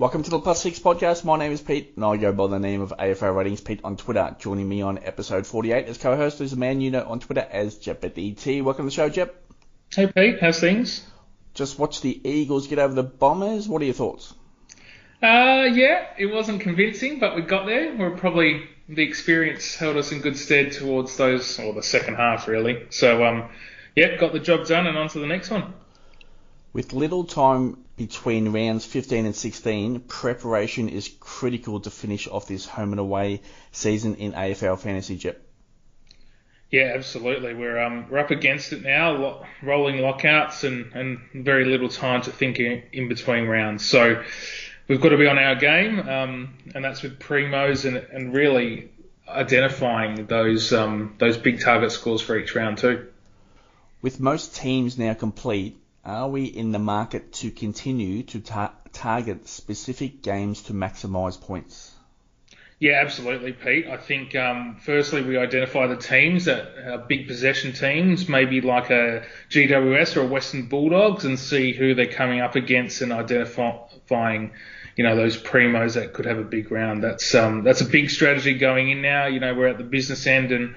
Welcome to the Plus Six podcast. My name is Pete, and I go by the name of AFL Ratings Pete on Twitter. Joining me on episode 48 as co-host is a man you know on Twitter as JepDT. Welcome to the show, Jep. Hey Pete, how's things? Just watched the Eagles get over the Bombers. What are your thoughts? Uh, yeah, it wasn't convincing, but we got there. We're probably the experience held us in good stead towards those, or the second half really. So, um, yeah, got the job done and on to the next one. With little time between rounds 15 and 16, preparation is critical to finish off this home and away season in AFL Fantasy Jep. Yeah, absolutely. We're um, we're up against it now, lo- rolling lockouts and, and very little time to think in, in between rounds. So we've got to be on our game, um, and that's with primos and, and really identifying those um, those big target scores for each round too. With most teams now complete, are we in the market to continue to ta- target specific games to maximise points? Yeah, absolutely, Pete. I think um, firstly we identify the teams that are big possession teams, maybe like a GWS or a Western Bulldogs, and see who they're coming up against and identifying, you know, those primos that could have a big round. That's um, that's a big strategy going in now. You know, we're at the business end and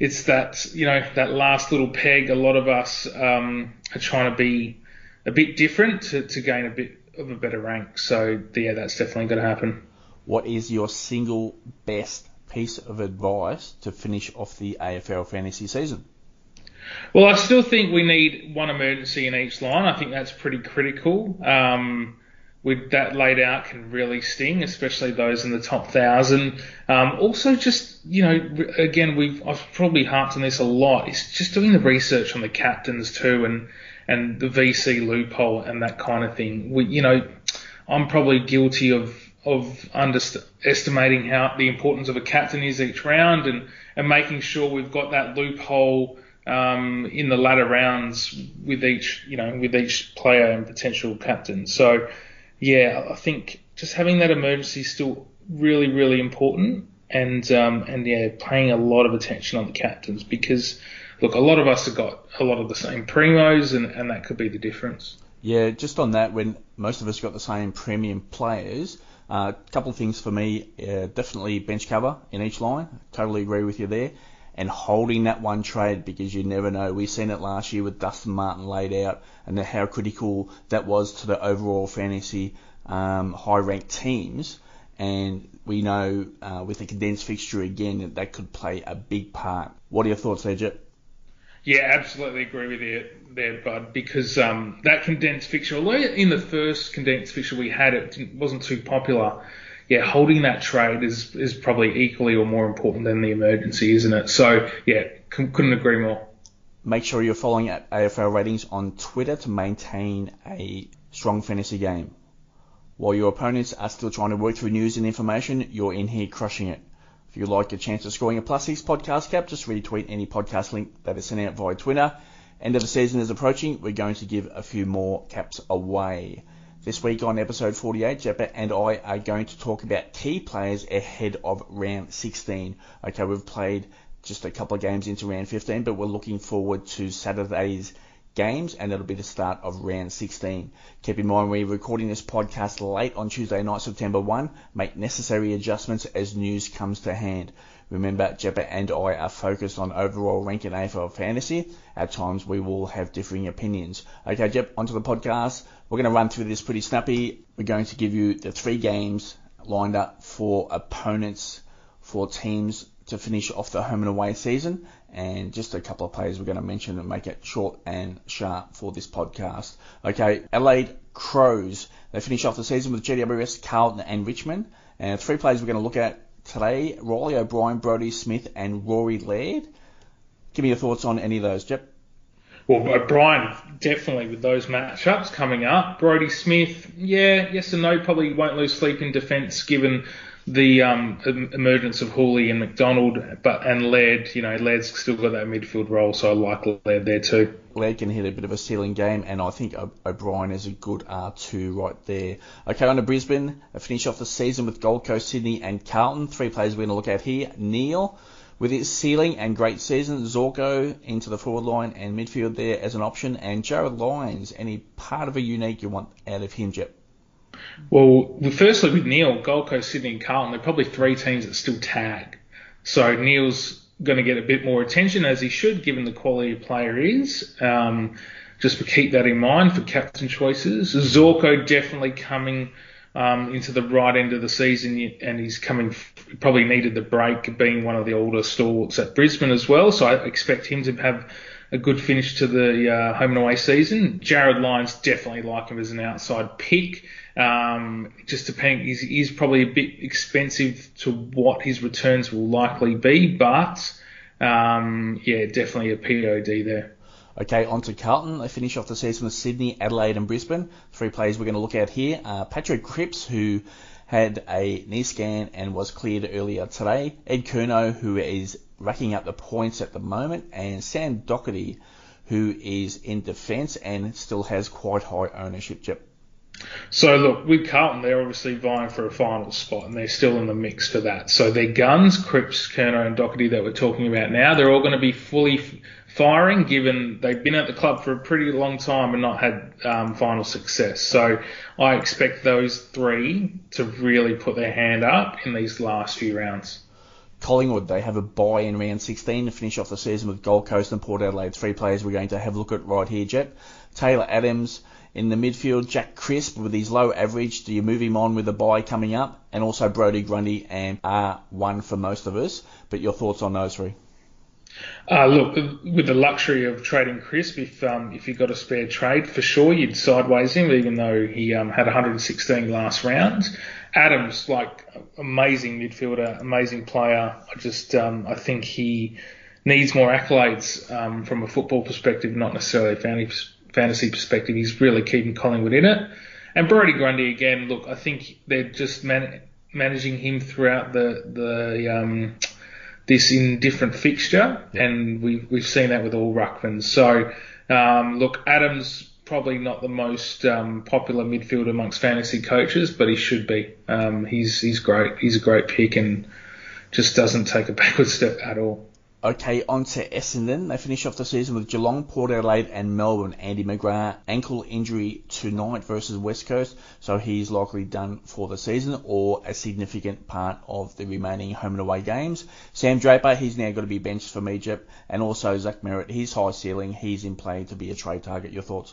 it's that you know that last little peg. A lot of us um, are trying to be a bit different to, to gain a bit of a better rank. So yeah, that's definitely going to happen. What is your single best piece of advice to finish off the AFL fantasy season? Well, I still think we need one emergency in each line. I think that's pretty critical. Um, with that laid out can really sting, especially those in the top thousand. Um, also, just you know, again, we've I've probably harped on this a lot. It's just doing the research on the captains too, and and the VC loophole and that kind of thing. We, you know, I'm probably guilty of of underestimating how the importance of a captain is each round, and and making sure we've got that loophole. Um, in the latter rounds with each, you know, with each player and potential captain. So, yeah, I think just having that emergency is still really, really important, and um, and yeah, paying a lot of attention on the captains because look, a lot of us have got a lot of the same primos, and, and that could be the difference. Yeah, just on that, when most of us got the same premium players, a uh, couple of things for me, uh, definitely bench cover in each line. Totally agree with you there. And holding that one trade because you never know. We've seen it last year with Dustin Martin laid out and how critical that was to the overall fantasy um, high ranked teams. And we know uh, with the condensed fixture again that that could play a big part. What are your thoughts there, Yeah, absolutely agree with you there, Bud, because um, that condensed fixture, although in the first condensed fixture we had, it wasn't too popular. Yeah, holding that trade is, is probably equally or more important than the emergency, isn't it? So, yeah, couldn't agree more. Make sure you're following at AFL Ratings on Twitter to maintain a strong fantasy game. While your opponents are still trying to work through news and information, you're in here crushing it. If you'd like a chance of scoring a plus six podcast cap, just retweet any podcast link that is sent out via Twitter. End of the season is approaching. We're going to give a few more caps away. This week on episode 48, Jeppa and I are going to talk about key players ahead of round 16. Okay, we've played just a couple of games into round 15, but we're looking forward to Saturday's games, and it'll be the start of round 16. Keep in mind we're recording this podcast late on Tuesday night, September 1. Make necessary adjustments as news comes to hand. Remember, Jeppa and I are focused on overall ranking AFL fantasy. At times we will have differing opinions. Okay, Jep, onto the podcast. We're going to run through this pretty snappy. We're going to give you the three games lined up for opponents for teams to finish off the home and away season, and just a couple of players we're going to mention and make it short and sharp for this podcast. Okay, Adelaide Crows. They finish off the season with GWS, Carlton, and Richmond. And three players we're going to look at today: Riley O'Brien, Brodie Smith, and Rory Laird. Give me your thoughts on any of those, Jep. Well, O'Brien definitely with those matchups coming up. Brodie Smith, yeah, yes and no, probably won't lose sleep in defence given the um, emergence of Hooley and McDonald, but and Laird, you know, Laird's still got that midfield role, so I like Laird there too. Laird can hit a bit of a ceiling game, and I think O'Brien is a good R2 right there. Okay, on to Brisbane. They finish off the season with Gold Coast, Sydney, and Carlton. Three players we're going to look at here. Neil, with his ceiling and great season, Zorko into the forward line and midfield there as an option, and Jarryd Lyons, any part of a unique you want out of him, Jep? Well, firstly with Neil, Gold Coast, Sydney, and Carlton, they're probably three teams that still tag. So Neil's going to get a bit more attention as he should, given the quality of player he is. Um, just keep that in mind for captain choices. Zorko definitely coming um, into the right end of the season, and he's coming probably needed the break, being one of the older stalwarts at Brisbane as well. So I expect him to have a good finish to the uh, home and away season. Jarryd Lyons definitely like him as an outside pick. Um, just depending, he's, he's probably a bit expensive to what his returns will likely be, but um, yeah, definitely a POD there. Okay, on to Carlton. They finish off the season with Sydney, Adelaide, and Brisbane. Three players we're going to look at here. Uh, Patrick Cripps, who had a knee scan and was cleared earlier today. Ed Curnow, who is racking up the points at the moment, and Sam Docherty, who is in defence and still has quite high ownership. Yep. So look, with Carlton, they're obviously vying for a final spot, and they're still in the mix for that. So their guns, Cripps, Curnow, and Docherty that we're talking about now, they're all going to be fully firing, given they've been at the club for a pretty long time and not had um, final success. So I expect those three to really put their hand up in these last few rounds. Collingwood, they have a bye in round 16 to finish off the season with Gold Coast and Port Adelaide. Three players we're going to have a look at right here, Jep. Taylor Adams in the midfield, Jack Crisp with his low average. Do you move him on with a bye coming up? And also Brodie Grundy and R1 for most of us. But your thoughts on those three? Uh, look, with the luxury of trading Crisp, if um, if you got a spare trade, for sure you'd sideways him, even though he um, had 116 last round. Adams, like amazing midfielder, amazing player. I just um, I think he needs more accolades um, from a football perspective, not necessarily a fantasy perspective. He's really keeping Collingwood in it. And Brodie Grundy again. Look, I think they're just man- managing him throughout the the um, this indifferent fixture, yeah. and we, we've seen that with all ruckmans. So, um, look, Adams probably not the most um, popular midfielder amongst fantasy coaches, but he should be. Um, he's he's great. He's a great pick and just doesn't take a backward step at all. Okay, on to Essendon. They finish off the season with Geelong, Port Adelaide, and Melbourne. Andy McGrath ankle injury tonight versus West Coast, so he's likely done for the season or a significant part of the remaining home and away games. Sam Draper, he's now got to be benched for Egypt, and also Zach Merrett. his high ceiling, he's in play to be a trade target. Your thoughts?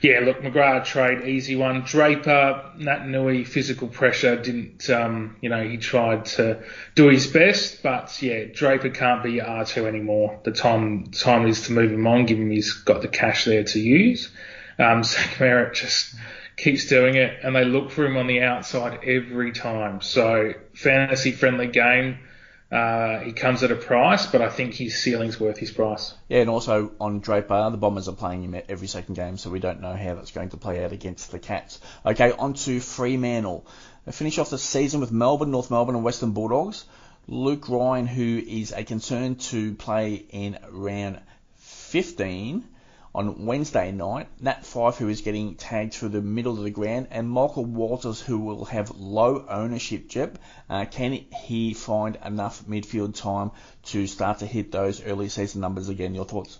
Yeah, look, McGrath trade, easy one. Draper, Naitanui, physical pressure, didn't, um, you know, he tried to do his best, but yeah, Draper can't be R2 anymore. The time, time is to move him on, given he's got the cash there to use. Um, Zach Merrett just keeps doing it, and they look for him on the outside every time. So, fantasy friendly game uh, he comes at a price, but I think his ceiling's worth his price. Yeah, and also on Draper, the Bombers are playing him every second game, so we don't know how that's going to play out against the Cats. Okay, on to Fremantle. They finish off the season with Melbourne, North Melbourne, and Western Bulldogs. Luke Ryan, who is a concern to play in round 15, on Wednesday night. Nat Fyfe, who is getting tagged through the middle of the ground, and Michael Walters, who will have low ownership, Jep. Uh, can he find enough midfield time to start to hit those early season numbers again? Your thoughts?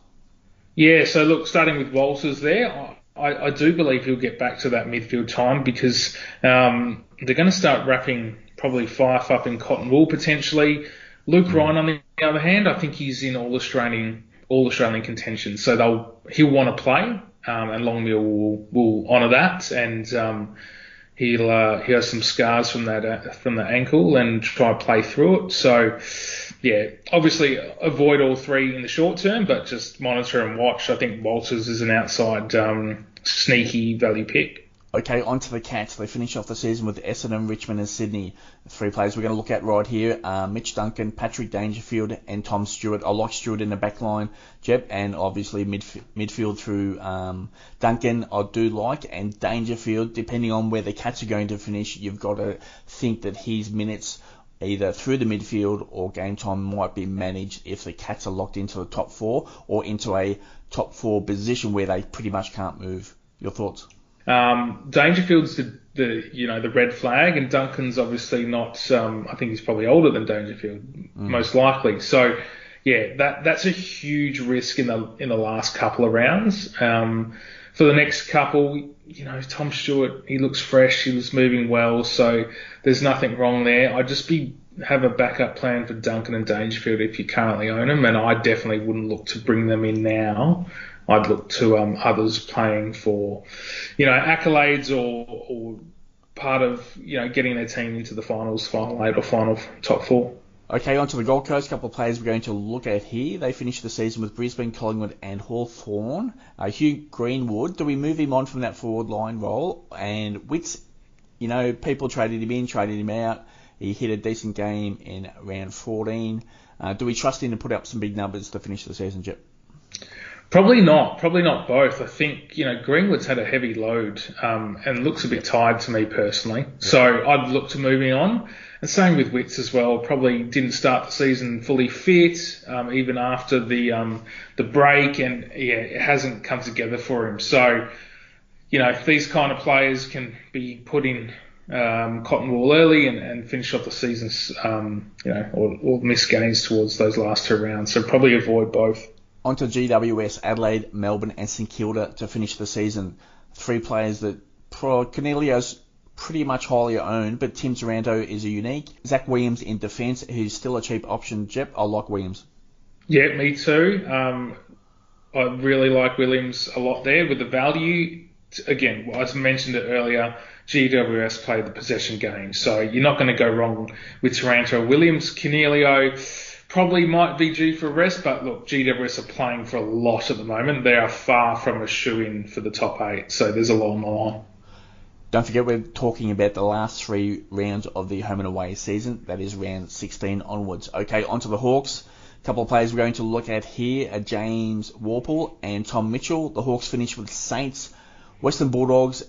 Yeah, so look, starting with Walters there, I, I do believe he'll get back to that midfield time because um, they're going to start wrapping probably Fyfe up in cotton wool potentially. Luke mm. Ryan, on the other hand, I think he's in all Australian all Australian contention. So they'll he'll want to play, um, and Longmuir will will honour that, and um, he'll uh, he has some scars from that uh, from the ankle and try to play through it. So yeah, obviously avoid all three in the short term, but just monitor and watch. I think Walters is an outside um, sneaky value pick. Okay, on to the Cats. They finish off the season with Essendon, Richmond, and Sydney. Three players we're going to look at right here are Mitch Duncan, Patrick Dangerfield, and Tom Stewart. I like Stewart in the back line, Jep, and obviously midf- midfield through um, Duncan I do like, and Dangerfield, depending on where the Cats are going to finish, you've got to think that his minutes either through the midfield or game time might be managed if the Cats are locked into the top four or into a top four position where they pretty much can't move. Your thoughts? Um, Dangerfield's the, the you know the red flag, and Duncan's obviously not. Um, I think he's probably older than Dangerfield, mm. most likely. So yeah, that that's a huge risk in the in the last couple of rounds. Um, for the next couple, you know, Tom Stewart, he looks fresh, he was moving well, so there's nothing wrong there. I'd just be have a backup plan for Duncan and Dangerfield if you currently own them, and I definitely wouldn't look to bring them in now. I'd look to um, others playing for, you know, accolades or, or part of you know getting their team into the finals, final eight or final top four. Okay, on to the Gold Coast. A couple of players we're going to look at here. They finished the season with Brisbane, Collingwood, and Hawthorn. Uh, Hugh Greenwood, do we move him on from that forward line role? And Witts, you know, people traded him in, traded him out. He hit a decent game in round 14. Uh, do we trust him to put up some big numbers to finish the season, Jep? Probably not. Probably not both. I think you know Greenwood's had a heavy load um, and looks a bit tired to me personally. Yeah. So I'd look to moving on. And same with Witts as well. Probably didn't start the season fully fit, um, even after the um, the break, and yeah, it hasn't come together for him. So you know these kind of players can be put in um, cotton wool early and, and finish off the season, um, you know, or, or miss games towards those last two rounds. So probably avoid both. On to GWS, Adelaide, Melbourne, and St Kilda to finish the season. Three players that Pro Coniglio's pretty much highly owned, but Tim Taranto is a unique. Zac Williams in defence, who's still a cheap option. Jep, I like Williams. Yeah, me too. Um, I really like Williams a lot there with the value. Again, as I mentioned it earlier, GWS play the possession game, so you're not going to go wrong with Taranto. Williams, Coniglio probably might be due for rest, but look, GWS are playing for a lot at the moment. They are far from a shoe in for the top eight, so there's a the line. Don't forget we're talking about the last three rounds of the home and away season. That is round 16 onwards. Okay, on to the Hawks. A couple of players we're going to look at here are James Worpel and Tom Mitchell. The Hawks finished with Saints, Western Bulldogs,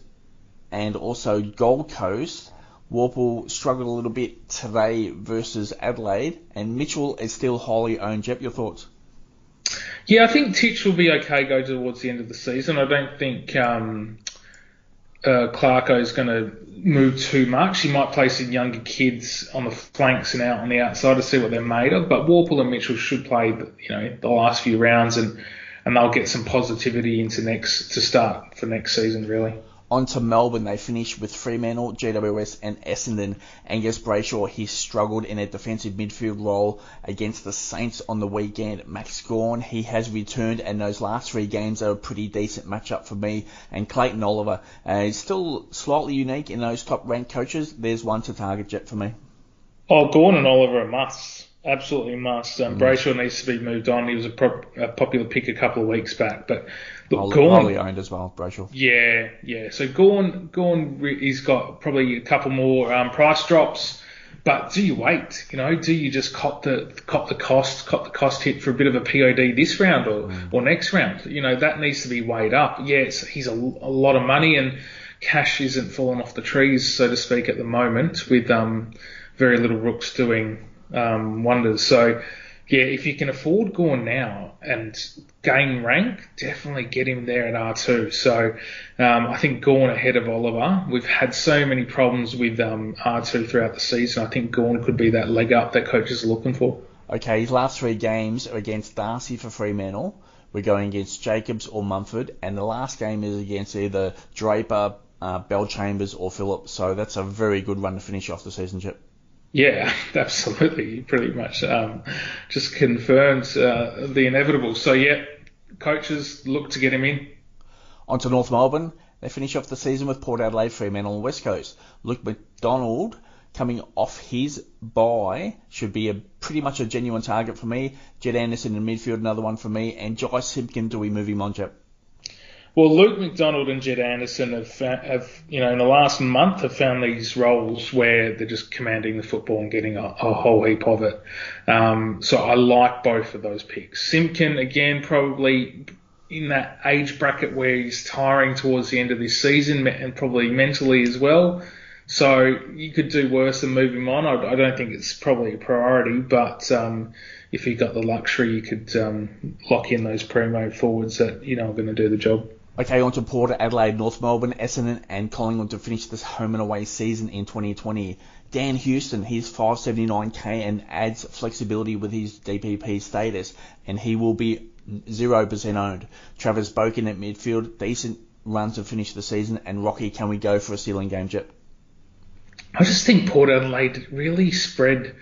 and also Gold Coast. Worpel struggled a little bit today versus Adelaide, and Mitchell is still highly owned. Jep, your thoughts? Yeah, I think Titch will be okay going towards the end of the season. I don't think um, uh, Clarko is going to move too much. He might play some younger kids on the flanks and out on the outside to see what they're made of. But Worpel and Mitchell should play, you know, the last few rounds and and they'll get some positivity into next to start for next season really on to Melbourne. They finished with Fremantle, GWS, and Essendon. Angus Brayshaw, he struggled in a defensive midfield role against the Saints on the weekend. Max Gawn, he has returned, and those last three games are a pretty decent matchup for me. And Clayton Oliver uh, is still slightly unique in those top ranked coaches. There's one to target jet for me. Oh, Gawn and Oliver are musts absolutely must. Um, mm. Brayshaw needs to be moved on. He was a, pro- a, popular pick a couple of weeks back, but look, Gawn, owned as well, Brayshaw. Yeah, yeah. So Gawn, Gawn, he's got probably a couple more um, price drops. But do you wait? You know, do you just cop the cop the cost, cop the cost hit for a bit of a POD this round or, mm. or next round? You know, that needs to be weighed up. Yes, he's a, a lot of money and cash isn't falling off the trees, so to speak, at the moment, with um, very little rooks doing um, wonders. So, yeah, if you can afford Gawn now and gain rank, definitely get him there at R2. So, um, I think Gawn ahead of Oliver. We've had so many problems with um, R2 throughout the season. I think Gawn could be that leg up that coaches are looking for. Okay, his last three games are against Darcy for Fremantle. We're going against Jacobs or Mumford, and the last game is against either Draper, uh, Bellchambers, or Phillips. So that's a very good run to finish off the season, Chip. Yeah, absolutely. Pretty much um, just confirms uh, the inevitable. So, yeah, coaches look to get him in. On to North Melbourne. They finish off the season with Port Adelaide, Fremantle, and West Coast. Luke McDonald coming off his bye should be a pretty much a genuine target for me. Jed Anderson in midfield, another one for me. And Jy Simpkin, do we move him on, Jep? Well, Luke McDonald and Jed Anderson have, have, you know, in the last month have found these roles where they're just commanding the football and getting a, a whole heap of it. Um, so I like both of those picks. Simpkin, again, probably in that age bracket where he's tiring towards the end of this season and probably mentally as well. So you could do worse than move him on. I, I don't think it's probably a priority, but um, if you've got the luxury, you could um, lock in those primo forwards that you know are going to do the job. Okay, on to Port Adelaide, North Melbourne, Essendon, and Collingwood to finish this home and away season in 2020. Dan Houston, he's 579k and adds flexibility with his DPP status, and he will be 0% owned. Travis Boken at midfield, decent run to finish the season? And Rocky, can we go for a ceiling game, Jep? I just think Port Adelaide really spread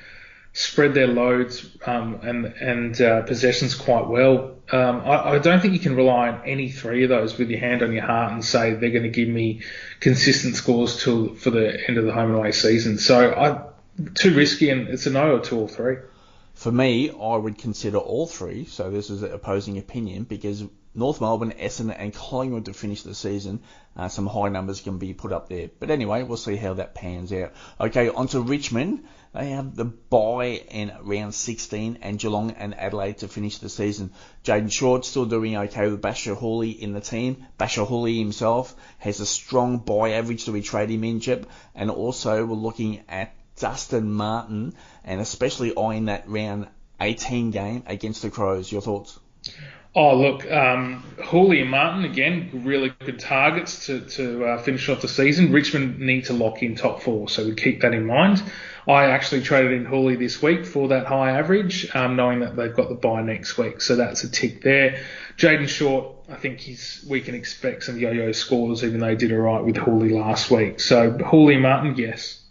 spread their loads um, and and uh, possessions quite well. Um, I, I, don't think you can rely on any three of those with your hand on your heart and say they're going to give me consistent scores till for the end of the home and away season. So I too risky, and it's a no or two or three. For me, I would consider all three. So this is an opposing opinion because North Melbourne, Essendon, and Collingwood to finish the season. Uh, some high numbers can be put up there. But anyway, we'll see how that pans out. Okay, on to Richmond. They have the bye in round 16 and Geelong and Adelaide to finish the season. Jayden Short still doing okay with Bachar Houli in the team. Bachar Houli himself has a strong bye average, so we trade him in, Chip. And also we're looking at Dustin Martin and especially eyeing that round 18 game against the Crows. Your thoughts? Oh, look, um, and Martin, again, really good targets to, to uh, finish off the season. Richmond need to lock in top four, so we keep that in mind. I actually traded in Houli this week for that high average, um, knowing that they've got the bye next week, so that's a tick there. Jayden Short, I think he's we can expect some yo-yo scores, even though he did alright with Houli last week. So Houli Martin, yes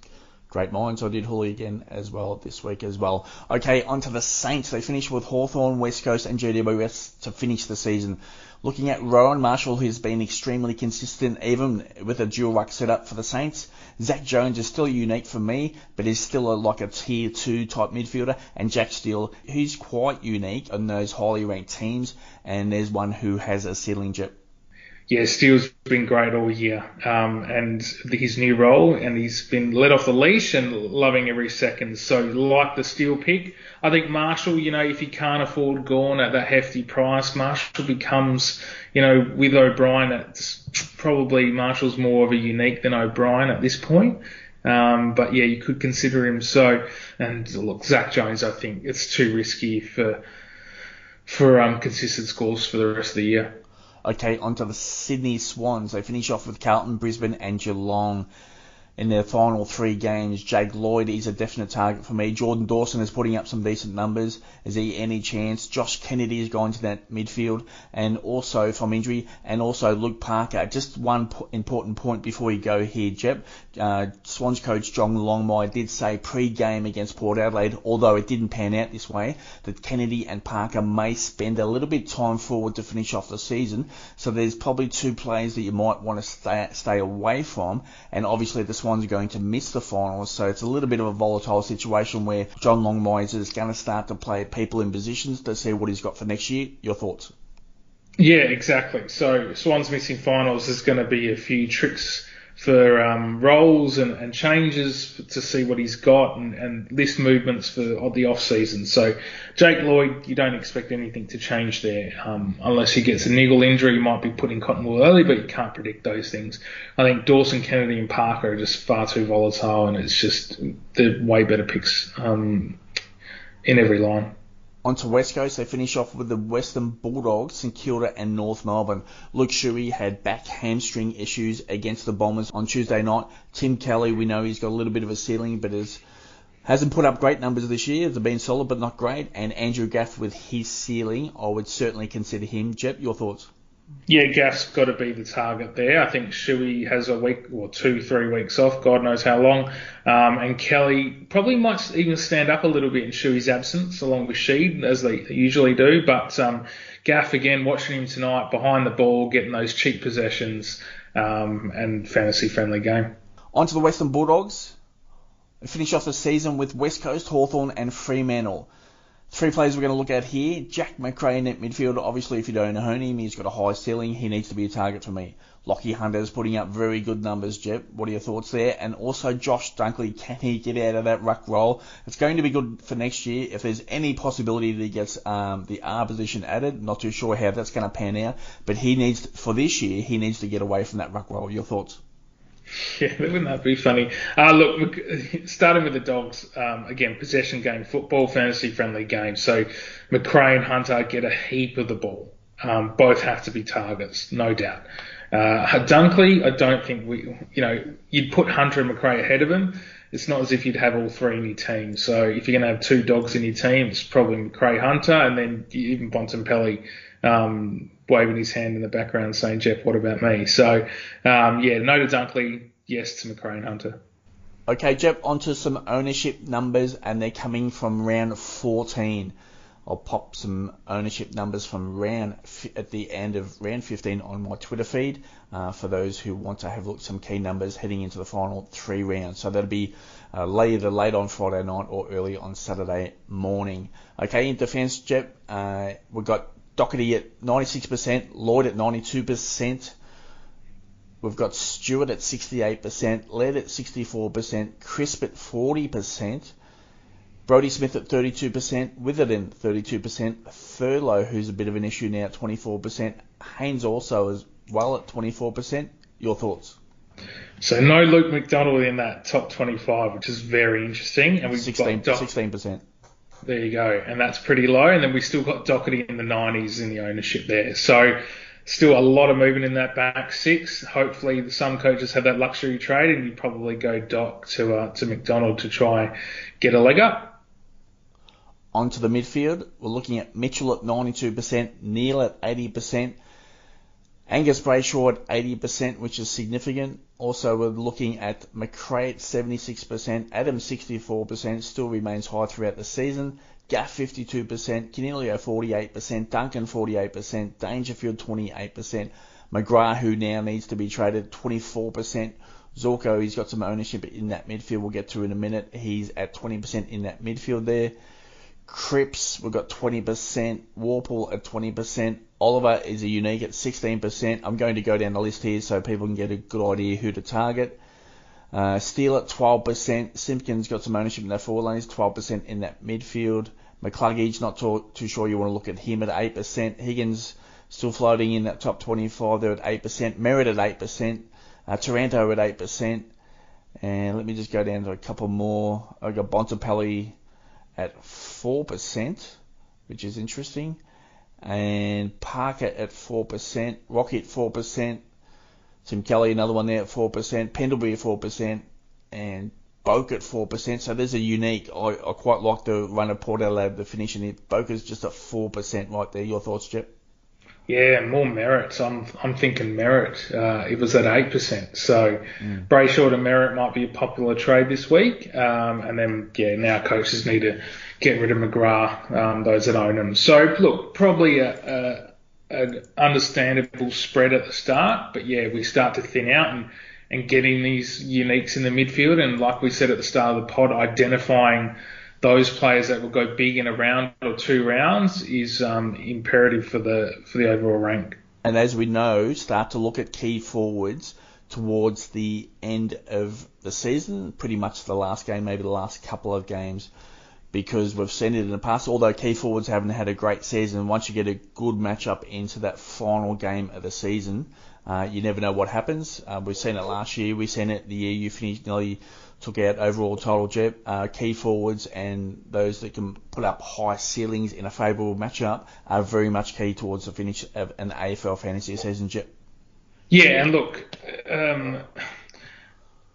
great minds. I did Houli again as well this week as well. Okay, on to the Saints. They finish with Hawthorn, West Coast, and GWS to finish the season. Looking at Rowan Marshall, who's been extremely consistent, even with a dual ruck setup for the Saints. Zak Jones is still unique for me, but is still a, like a tier two type midfielder. And Jack Steele, who's quite unique on those highly ranked teams. And there's one who has a ceiling jet yeah, Steele's been great all year, um, and his new role, and he's been let off the leash and loving every second. So, like the Steele pick, I think Marshall, you know, if he can't afford Gawn at that hefty price, Marshall becomes, you know, with O'Brien, it's probably Marshall's more of a unique than O'Brien at this point. Um, but yeah, you could consider him so. And look, Zak Jones, I think it's too risky for for um, consistent scores for the rest of the year. Okay, onto the Sydney Swans. They finish off with Carlton, Brisbane, and Geelong in their final three games. Jake Lloyd is a definite target for me. Jordan Dawson is putting up some decent numbers. Is he any chance? Josh Kennedy is going to that midfield and also from injury and also Luke Parker. Just one po- important point before you go here, Jep. Uh, Swans coach John Longmire did say pre-game against Port Adelaide, although it didn't pan out this way, that Kennedy and Parker may spend a little bit time forward to finish off the season. So there's probably two players that you might want to stay, stay away from. And obviously the Swans are going to miss the finals, so it's a little bit of a volatile situation where John Longmire is going to start to play people in positions to see what he's got for next year. Your thoughts? Yeah, exactly. So Swans missing finals is going to be a few tricks for um, roles and, and, changes to see what he's got and, and list movements for the off season. So Jake Lloyd, you don't expect anything to change there um, unless he gets a niggle injury. He might be put in cotton wool early, but you can't predict those things. I think Dawson, Kennedy, and Parker are just far too volatile, and it's just they're way better picks um, in every line. On to West Coast, they finish off with the Western Bulldogs, St Kilda and North Melbourne. Luke Shuey had back hamstring issues against the Bombers on Tuesday night. Tim Kelly, we know he's got a little bit of a ceiling, but is, hasn't put up great numbers this year. They've been solid, but not great. And Andrew Gaff with his ceiling, I would certainly consider him. Jep, your thoughts? Yeah, Gaff's got to be the target there. I think Shuey has a week or two, three weeks off, God knows how long. Um, and Kelly probably might even stand up a little bit in Shuey's absence, along with Sheed, as they usually do. But um, Gaff, again, watching him tonight behind the ball, getting those cheap possessions um, and fantasy friendly game. On to the Western Bulldogs. Finish off the season with West Coast, Hawthorn, and Fremantle. Three players we're going to look at here. Jack Macrae in midfield. Obviously, if you don't own him, he's got a high ceiling. He needs to be a target for me. Lachie Hunter's putting up very good numbers, Jep. What are your thoughts there? And also Josh Dunkley, can he get out of that ruck role? It's going to be good for next year. If there's any possibility that he gets um, the R position added, not too sure how that's going to pan out. But he needs, for this year, he needs to get away from that ruck role. Your thoughts? Yeah, wouldn't that be funny? Uh, look, starting with the dogs, um, again, possession game, football, fantasy friendly game. So Macrae and Hunter get a heap of the ball. Um, both have to be targets, no doubt. Uh, Dunkley, I don't think we, you know, you'd put Hunter and Macrae ahead of him. It's not as if you'd have all three in your team. So if you're going to have two dogs in your team, it's probably Macrae Hunter and then even Bontempelli um, waving his hand in the background saying, Jeff, what about me? So, um, yeah, no to Dunkley, yes to Macrae and Hunter. Okay, Jeff, onto some ownership numbers, and they're coming from round 14. I'll pop some ownership numbers from round at the end of round 15 on my Twitter feed uh, for those who want to have a look some key numbers heading into the final three rounds. So that'll be uh, later late on Friday night or early on Saturday morning. Okay, in defence, Jeff, uh, we've got Docherty at 96%, Lloyd at 92%. We've got Stewart at 68%, Led at 64%, Crisp at 40%, Brodie Smith at 32%, Witherden 32%, Thurlow, who's a bit of an issue now at 24%, Haynes also as well at 24%. Your thoughts? So no Luke McDonald in that top 25, which is very interesting. And we've 16, got Doc- 16%. There you go, and that's pretty low. And then we still got Docherty in the 90s in the ownership there. So still a lot of movement in that back six. Hopefully, some coaches have that luxury trade, and you probably go Doc to uh, to McDonald to try get a leg up. Onto the midfield, we're looking at Mitchell at 92%, Neil at 80%, Angus Brayshaw at 80%, which is significant. Also, we're looking at Macrae at 76%, Adam 64%, still remains high throughout the season. Gaff 52%, Coniglio 48%, Duncan 48%, Dangerfield 28%, McGrath, who now needs to be traded, 24%. Zorko, he's got some ownership in that midfield. We'll get to in a minute. He's at 20% in that midfield there. Cripps, we've got 20%. Worpel at 20%. Oliver is a unique at 16%. I'm going to go down the list here so people can get a good idea who to target. Uh, Steele at 12%. Simpkins got some ownership in that forward lanes, 12% in that midfield. McCluggage, not too, too sure you want to look at him at 8%. Higgins still floating in that top 25 there at 8%. Merrett at 8%. Uh, Taranto at 8%. And let me just go down to a couple more. I got Bontempelli at 4%, which is interesting. And Parker at 4%, Rocky at 4%, Tim Kelly, another one there at 4%, Pendlebury at 4%, and Boak at 4%. So there's a unique. I, I quite like the run of Port Adelaide, the finish in it. Boker's just at 4% right there. Your thoughts, Chip? Yeah, more Merrett. I'm I'm thinking Merrett. Uh, it was at eight percent. So mm. Brayshaw to Merrett might be a popular trade this week. Um, and then yeah, now coaches need to get rid of McGrath, um, those that own him. So look, probably a, a an understandable spread at the start, but yeah, we start to thin out and and getting these uniques in the midfield. And like we said at the start of the pod, identifying those players that will go big in a round or two rounds is um, imperative for the for the overall rank. And as we know, start to look at key forwards towards the end of the season, pretty much the last game, maybe the last couple of games, because we've seen it in the past. Although key forwards haven't had a great season, once you get a good matchup into that final game of the season, uh, you never know what happens. Uh, we've seen it last year. We've seen it the year you finished nearly took out overall total jet, uh, key forwards and those that can put up high ceilings in a favourable matchup are very much key towards the finish of an AFL fantasy season, Jep. Yeah, and look, um,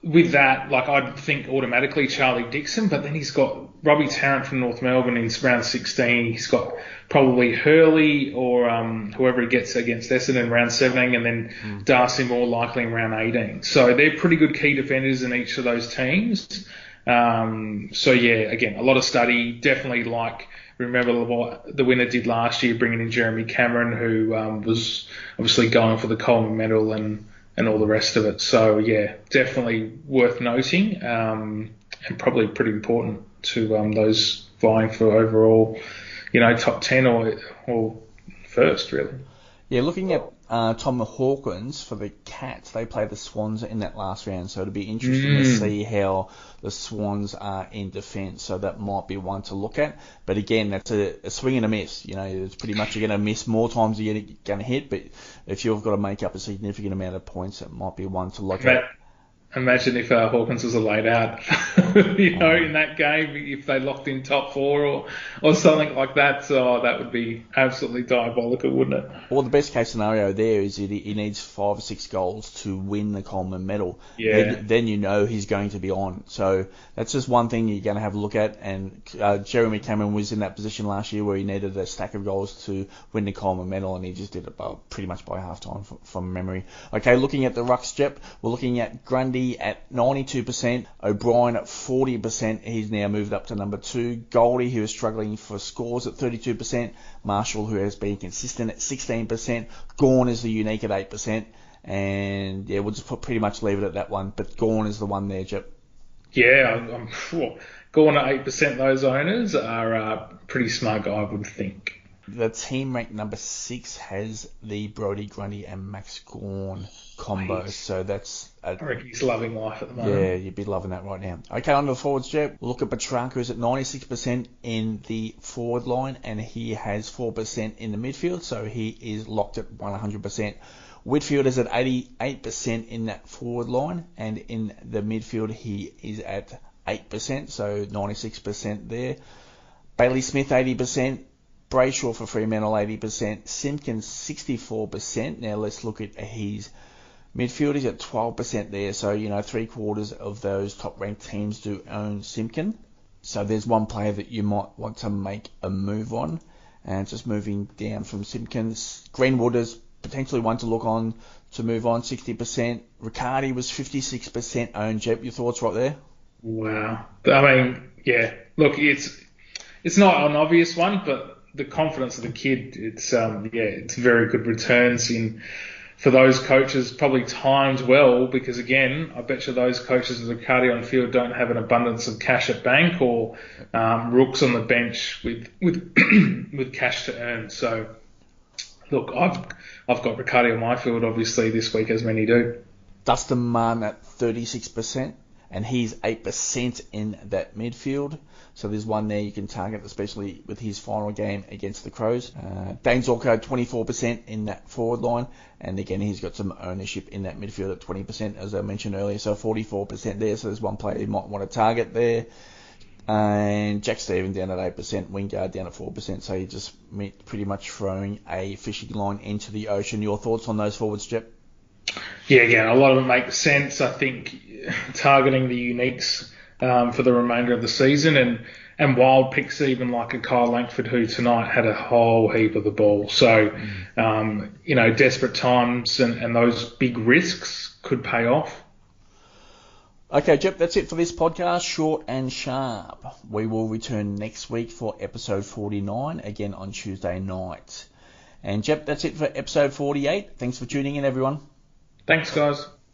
with that, like I'd think automatically Charlie Dixon, but then he's got Robbie Tarrant from North Melbourne in round 16. He's got probably Hurley or um, whoever he gets against Essendon in round 17, and then mm. Darcy more likely in round 18. So they're pretty good key defenders in each of those teams. Um, so yeah, again, a lot of study. Definitely like remember what the winner did last year, bringing in Jeremy Cameron, who um, was obviously going for the Coleman Medal and and all the rest of it. So yeah, definitely worth noting, um, and probably pretty important to um, those vying for overall, you know, top ten or or first really. Yeah, looking at uh, Tom Hawkins for the Cats, they play the Swans in that last round, so it'll be interesting mm. to see how the Swans are in defence. So that might be one to look at. But again, that's a, a swing and a miss. You know, it's pretty much you're going to miss more times than you're going to hit. But if you've got to make up a significant amount of points, it might be one to look at. Imagine if uh, Hawkins was a laid out, you know, in that game, if they locked in top four or, or something like that. So that would be absolutely diabolical, wouldn't it? Well, the best case scenario there is that he needs five or six goals to win the Coleman medal. Yeah. Then, then you know he's going to be on. So that's just one thing you're going to have a look at. And uh, Jeremy Cameron was in that position last year where he needed a stack of goals to win the Coleman medal, and he just did it by, pretty much by half time from, from memory. Okay, looking at the rucks, Jep, we're looking at Grundy at 92%, O'Brien at 40%. He's now moved up to number two. Goldie, who is struggling for scores at 32%. Marshall, who has been consistent at 16%. Gawn is the unique at 8%. And yeah, we'll just put, pretty much leave it at that one. But Gawn is the one there, Jep. Yeah, I'm, I'm Gawn at 8%. Those owners are uh, pretty smug, I would think. The team ranked number six has the Brodie Grundy and Max Gawn combo. Nice. So that's a, I reckon he's loving life at the moment. yeah, you'd be loving that right now. Okay, on to the forwards, Jep. Look at Petrarca, who's at 96% in the forward line, and he has 4% in the midfield, so he is locked at 100%. Whitfield is at 88% in that forward line, and in the midfield, he is at 8%, so 96% there. Bailey Smith, 80%. Brayshaw for Fremantle, 80%. Simpkins, 64%. Now let's look at his midfield. is at 12% there. So, you know, three quarters of those top ranked teams do own Simpkin. So there's one player that you might want to make a move on. And just moving down from Simpkins. Greenwood is potentially one to look on to move on, 60%. Riccardi was 56% owned. Jep, your thoughts right there? Wow. I mean, yeah. Look, it's it's not an obvious one, but the confidence of the kid, it's um, yeah, it's very good returns in for those coaches, probably timed well because again, I bet you those coaches with Riccardi on field don't have an abundance of cash at bank or um, rooks on the bench with with with cash to earn. So, look, I've I've got Riccardi on my field obviously this week, as many do. Dustin Mann at 36%, and he's 8% in that midfield. So there's one there you can target, especially with his final game against the Crows. Uh, Dayne Zorko, 24% in that forward line, and again, he's got some ownership in that midfield at 20%, as I mentioned earlier, so 44% there. So there's one player you might want to target there. And Jack Steven down at 8%, Wingard down at 4%, so you're just pretty much throwing a fishing line into the ocean. Your thoughts on those forwards, Jep? Yeah, again, a lot of it makes sense. I think targeting the uniques um, for the remainder of the season and and wild picks even like a Kyle Langford who tonight had a whole heap of the ball. So, um, you know, desperate times and, and those big risks could pay off. Okay, Jep, that's it for this podcast, short and sharp. We will return next week for episode 49, again on Tuesday night. And Jep, that's it for episode 48. Thanks for tuning in, everyone. Thanks, guys.